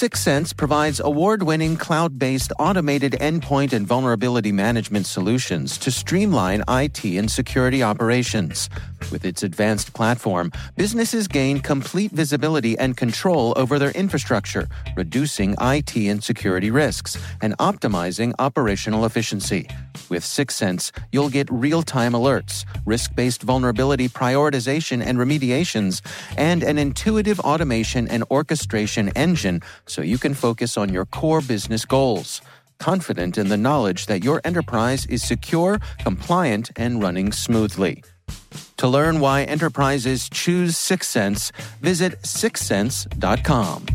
Syxsense provides award winning cloud based automated endpoint and vulnerability management solutions to streamline IT and security operations. With its advanced platform, businesses gain complete visibility and control over their infrastructure, reducing IT and security risks, and optimizing operational efficiency. With Syxsense, you'll get real time alerts, risk based vulnerability prioritization and remediations, and an intuitive automation and orchestration engine so you can focus on your core business goals. Confident in the knowledge that your enterprise is secure, compliant, and running smoothly. To learn why enterprises choose Syxsense, visit syxsense.com.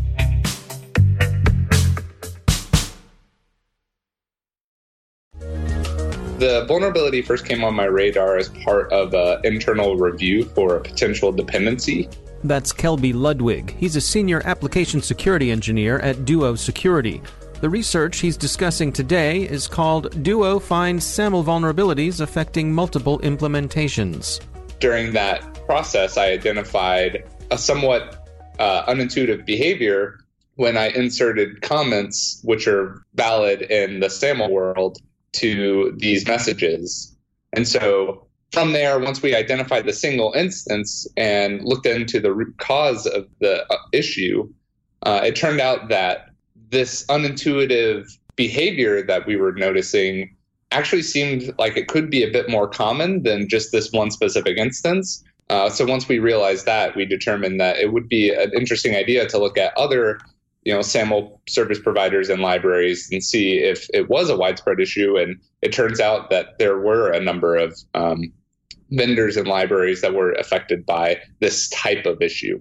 The vulnerability first came on my radar as part of an internal review for a potential dependency. That's Kelby Ludwig. He's a senior application security engineer at Duo Security. The research he's discussing today is called Duo Finds SAML Vulnerabilities Affecting Multiple Implementations. During that process, I identified a somewhat uh, unintuitive behavior when I inserted comments, which are valid in the SAML world, to these messages. And so from there, once we identified the single instance and looked into the root cause of the uh, issue, uh, it turned out that this unintuitive behavior that we were noticing actually seemed like it could be a bit more common than just this one specific instance. Uh, so once we realized that, we determined that it would be an interesting idea to look at other you know SAML service providers and libraries and see if it was a widespread issue. And it turns out that there were a number of um, vendors and libraries that were affected by this type of issue.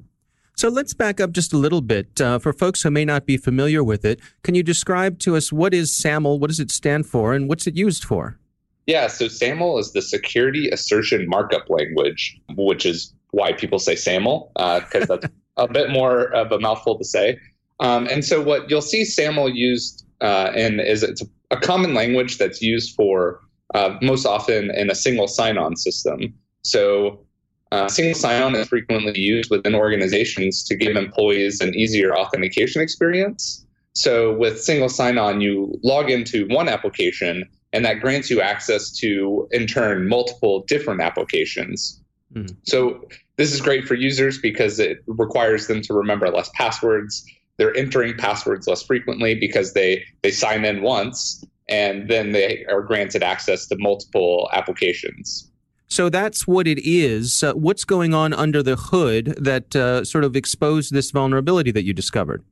So let's back up just a little bit. Uh, for folks who may not be familiar with it, can you describe to us what is SAML, what does it stand for, and what's it used for? Yeah, so SAML is the Security Assertion Markup Language, which is why people say SAML, because uh, that's a bit more of a mouthful to say. Um, and so what you'll see SAML used uh, in is it's a common language that's used for uh, most often in a single sign-on system. So uh, single sign-on is frequently used within organizations to give employees an easier authentication experience. So with single sign-on, you log into one application, and that grants you access to, in turn, multiple different applications. Mm. So this is great for users because it requires them to remember less passwords they're entering passwords less frequently because they they sign in once and then they are granted access to multiple applications. So that's what it is. Uh, what's going on under the hood that uh, sort of exposed this vulnerability that you discovered?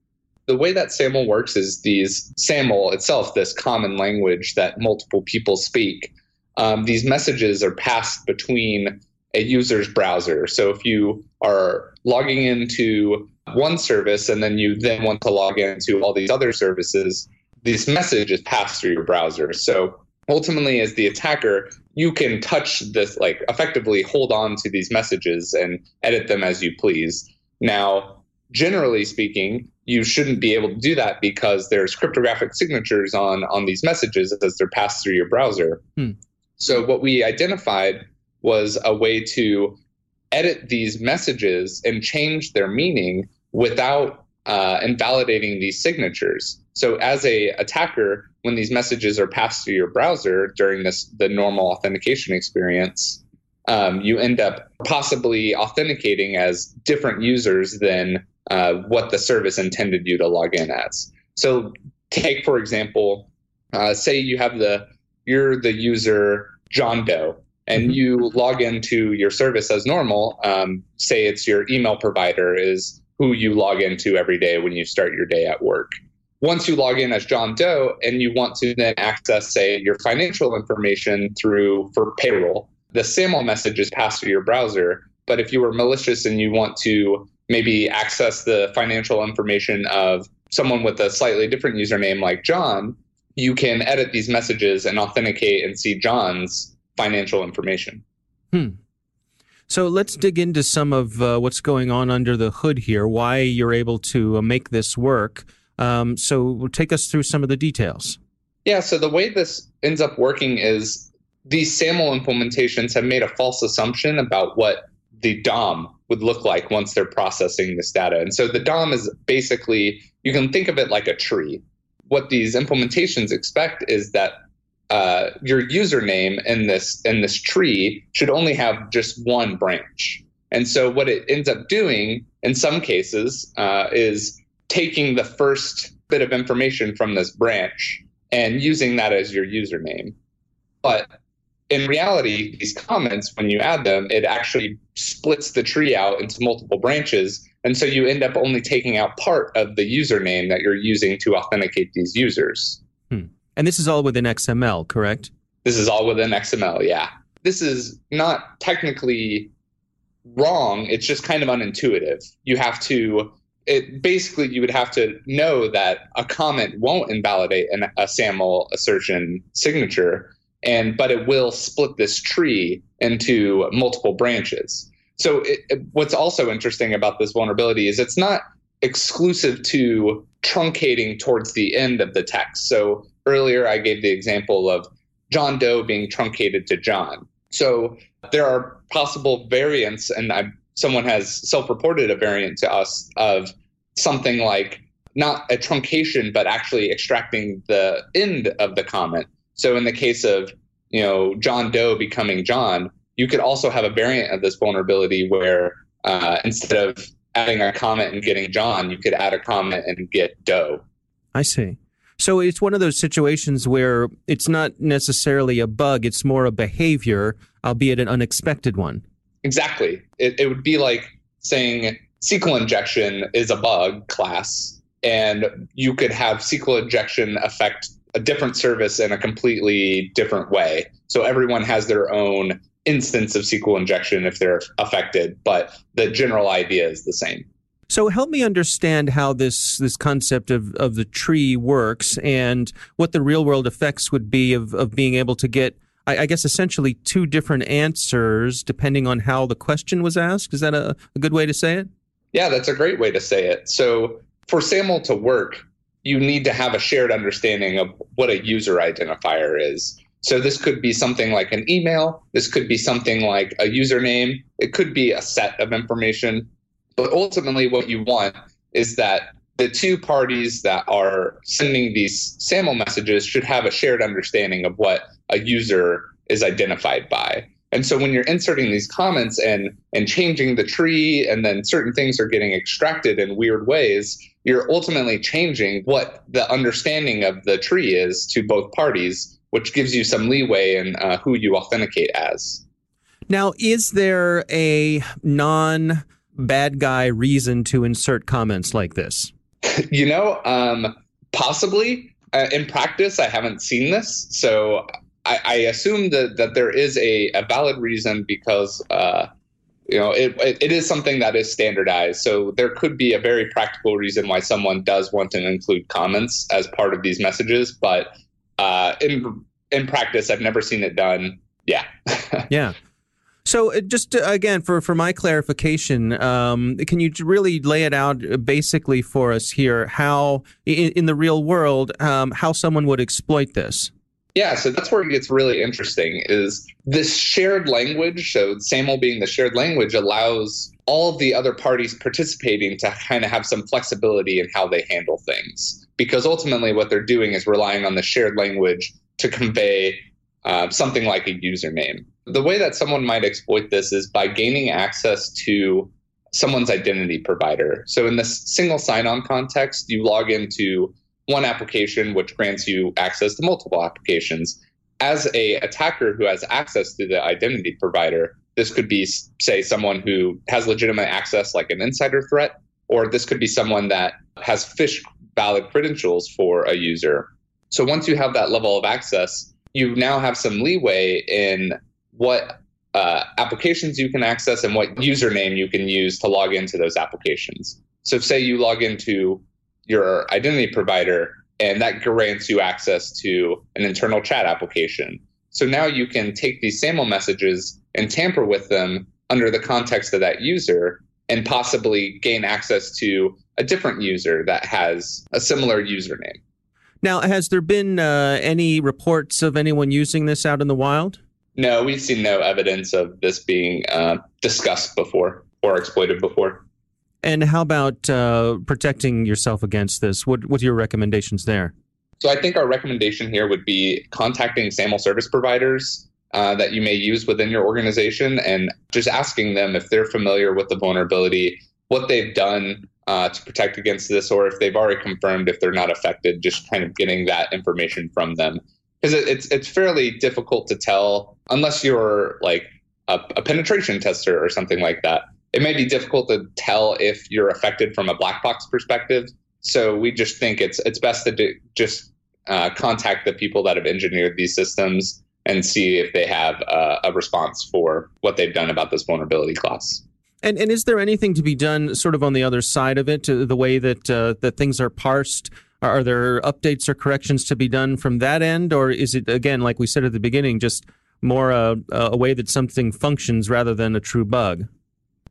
the way that SAML works is these SAML itself, this common language that multiple people speak, um, these messages are passed between a user's browser. So if you are logging into one service and then you then want to log into all these other services, this message is passed through your browser. So ultimately, as the attacker, you can touch this, like effectively hold on to these messages and edit them as you please. Now, generally speaking, you shouldn't be able to do that because there's cryptographic signatures on on these messages as they're passed through your browser. Hmm. So what we identified was a way to edit these messages and change their meaning without uh, invalidating these signatures. So as a attacker, when these messages are passed through your browser during this the normal authentication experience, um, you end up possibly authenticating as different users than uh, what the service intended you to log in as. So take for example, uh, say you have the you're the user John Doe, and mm-hmm. you log into your service as normal. Um, say it's your email provider is who you log into every day when you start your day at work. Once you log in as John Doe and you want to then access, say, your financial information through for payroll, the SAML message is passed through your browser. But if you were malicious and you want to maybe access the financial information of someone with a slightly different username like John, you can edit these messages and authenticate and see John's financial information. Hmm. So let's dig into some of uh, what's going on under the hood here, why you're able to uh, make this work. Um, so take us through some of the details. Yeah, so the way this ends up working is these SAML implementations have made a false assumption about what the DOM would look like once they're processing this data. And so the DOM is basically, you can think of it like a tree what these implementations expect is that uh, your username in this in this tree should only have just one branch. And so what it ends up doing in some cases uh, is taking the first bit of information from this branch and using that as your username. But in reality, these comments, when you add them, it actually splits the tree out into multiple branches. And so you end up only taking out part of the username that you're using to authenticate these users. Hmm. And this is all within XML, correct? This is all within XML, yeah. This is not technically wrong, it's just kind of unintuitive. You have to it basically you would have to know that a comment won't invalidate an, a SAML assertion signature and but it will split this tree into multiple branches. So it, it, what's also interesting about this vulnerability is it's not exclusive to truncating towards the end of the text. So earlier I gave the example of John Doe being truncated to John. So there are possible variants, and I, someone has self-reported a variant to us of something like not a truncation, but actually extracting the end of the comment. So in the case of you know John Doe becoming John, you could also have a variant of this vulnerability where uh, instead of adding a comment and getting John, you could add a comment and get Doe. I see. So it's one of those situations where it's not necessarily a bug; it's more a behavior, albeit an unexpected one. Exactly. It, it would be like saying SQL injection is a bug class, and you could have SQL injection affect a different service in a completely different way. So everyone has their own instance of SQL injection if they're affected, but the general idea is the same. So help me understand how this this concept of, of the tree works and what the real world effects would be of, of being able to get I, I guess essentially two different answers depending on how the question was asked. Is that a, a good way to say it? Yeah, that's a great way to say it. So for SAML to work, you need to have a shared understanding of what a user identifier is. So this could be something like an email. This could be something like a username. It could be a set of information. But ultimately, what you want is that the two parties that are sending these SAML messages should have a shared understanding of what a user is identified by. And so when you're inserting these comments and and changing the tree and then certain things are getting extracted in weird ways, you're ultimately changing what the understanding of the tree is to both parties, which gives you some leeway in uh, who you authenticate as. Now, is there a non bad guy reason to insert comments like this? you know, um, possibly. Uh, in practice, I haven't seen this, so I, I assume that that there is a, a valid reason because uh, you know it, it, it is something that is standardized. So there could be a very practical reason why someone does want to include comments as part of these messages, but uh, in in practice, I've never seen it done. Yeah. yeah. So, uh, just uh, again, for, for my clarification, um, can you really lay it out basically for us here how, in, in the real world, um, how someone would exploit this? Yeah, so that's where it gets really interesting. Is this shared language? So SAML being the shared language allows all the other parties participating to kind of have some flexibility in how they handle things. Because ultimately, what they're doing is relying on the shared language to convey uh, something like a username. The way that someone might exploit this is by gaining access to someone's identity provider. So in this single sign-on context, you log into one application which grants you access to multiple applications. As a attacker who has access to the identity provider, this could be say someone who has legitimate access like an insider threat or this could be someone that has phished valid credentials for a user. So once you have that level of access, you now have some leeway in what uh, applications you can access and what username you can use to log into those applications. So, say you log into your identity provider, and that grants you access to an internal chat application. So now you can take these SAML messages and tamper with them under the context of that user and possibly gain access to a different user that has a similar username. Now, has there been uh, any reports of anyone using this out in the wild? No, we've seen no evidence of this being uh, discussed before or exploited before. And how about uh, protecting yourself against this? What What are your recommendations there? So I think our recommendation here would be contacting SAML service providers uh, that you may use within your organization and just asking them if they're familiar with the vulnerability, what they've done uh, to protect against this, or if they've already confirmed if they're not affected, just kind of getting that information from them. Because it, it's it's fairly difficult to tell unless you're like a, a penetration tester or something like that. It may be difficult to tell if you're affected from a black box perspective. So we just think it's it's best to do, just uh, contact the people that have engineered these systems and see if they have uh, a response for what they've done about this vulnerability class. And and is there anything to be done, sort of on the other side of it, the way that uh, that things are parsed? Are there updates or corrections to be done from that end, or is it again, like we said at the beginning, just more a, a way that something functions rather than a true bug?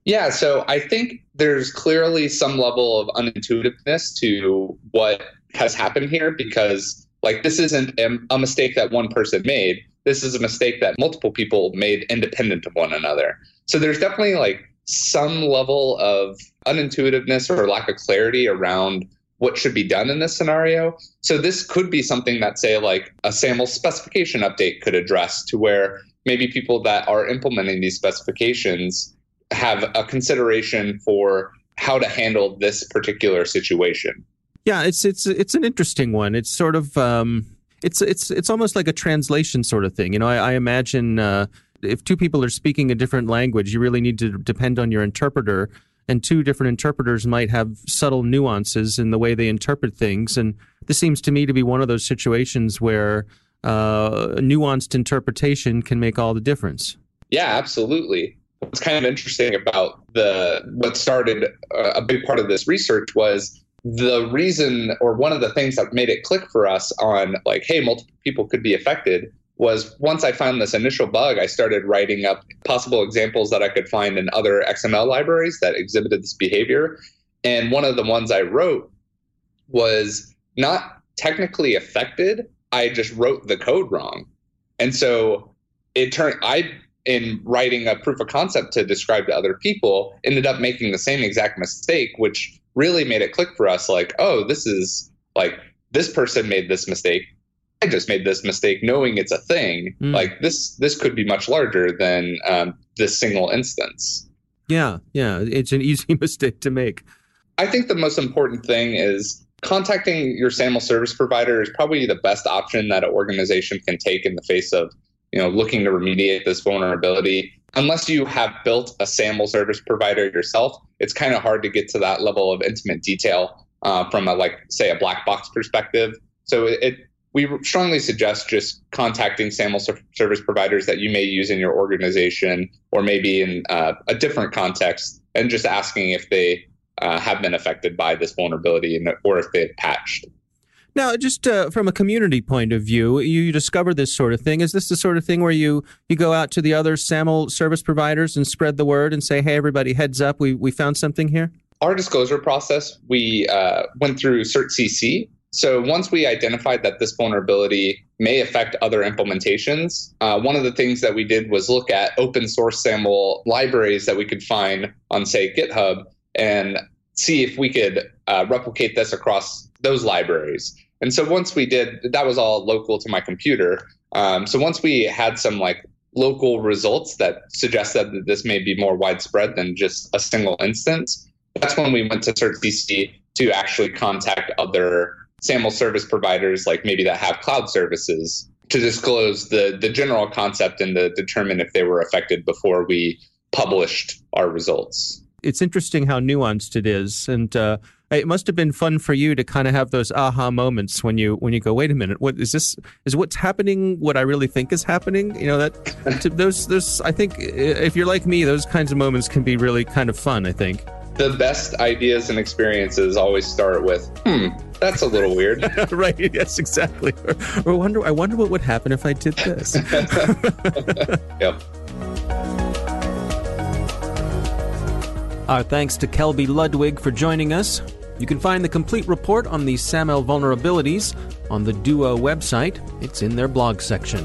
Yeah, so I think there's clearly some level of unintuitiveness to what has happened here because, like, this isn't a mistake that one person made. This is a mistake that multiple people made independent of one another. So there's definitely like some level of unintuitiveness or lack of clarity around what should be done in this scenario. So this could be something that, say, like a SAML specification update could address to where maybe people that are implementing these specifications have a consideration for how to handle this particular situation. Yeah, it's it's it's an interesting one. It's sort of um, it's it's it's almost like a translation sort of thing. You know, I, I imagine uh, if two people are speaking a different language, you really need to depend on your interpreter. And two different interpreters might have subtle nuances in the way they interpret things. And this seems to me to be one of those situations where uh, nuanced interpretation can make all the difference. Yeah, absolutely. What's kind of interesting about the what started uh, a big part of this research was the reason or one of the things that made it click for us on like hey multiple people could be affected was once I found this initial bug, I started writing up possible examples that I could find in other XML libraries that exhibited this behavior. And one of the ones I wrote was not technically affected. I just wrote the code wrong. And so it turned, I, in writing a proof of concept to describe to other people, ended up making the same exact mistake, which really made it click for us like, oh, this is like, this person made this mistake I just made this mistake knowing it's a thing. Mm. Like this, this could be much larger than um, this single instance. Yeah, yeah, it's an easy mistake to make. I think the most important thing is contacting your SAML service provider is probably the best option that an organization can take in the face of, you know, looking to remediate this vulnerability. Unless you have built a SAML service provider yourself, it's kind of hard to get to that level of intimate detail uh, from a like say a black box perspective. So it, it we strongly suggest just contacting SAML service providers that you may use in your organization or maybe in uh, a different context and just asking if they uh, have been affected by this vulnerability and, or if they've patched. Now, just uh, from a community point of view, you, you discover this sort of thing. Is this the sort of thing where you, you go out to the other SAML service providers and spread the word and say, hey, everybody, heads up, we, we found something here? Our disclosure process, we uh, went through CertCC, so once we identified that this vulnerability may affect other implementations, uh, one of the things that we did was look at open source SAML libraries that we could find on, say, GitHub and see if we could uh, replicate this across those libraries. And so once we did, that was all local to my computer. Um, so once we had some like local results that suggested that this may be more widespread than just a single instance, that's when we went to CertCC to actually contact other SAML service providers, like maybe that have cloud services, to disclose the the general concept and to determine if they were affected before we published our results. It's interesting how nuanced it is, and uh, it must have been fun for you to kind of have those aha moments when you when you go, wait a minute, what is this? Is what's happening what I really think is happening? You know that to, those those I think if you're like me, those kinds of moments can be really kind of fun. I think the best ideas and experiences always start with, hmm, that's a little weird. right. Yes, exactly. Or, or, wonder, I wonder what would happen if I did this. yep. Our thanks to Kelby Ludwig for joining us. You can find the complete report on the SAML vulnerabilities on the Duo website. It's in their blog section.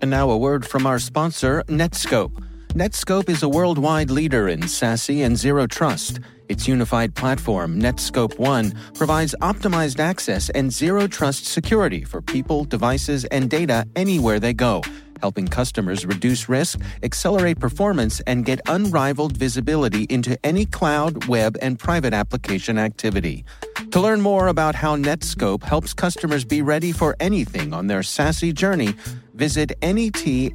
And now a word from our sponsor, Netskope. Netskope is a worldwide leader in SASE and zero trust. Its unified platform, Netskope One, provides optimized access and zero trust security for people, devices, and data anywhere they go, helping customers reduce risk, accelerate performance, and get unrivaled visibility into any cloud, web, and private application activity. To learn more about how Netskope helps customers be ready for anything on their SASE journey, visit netskope.com.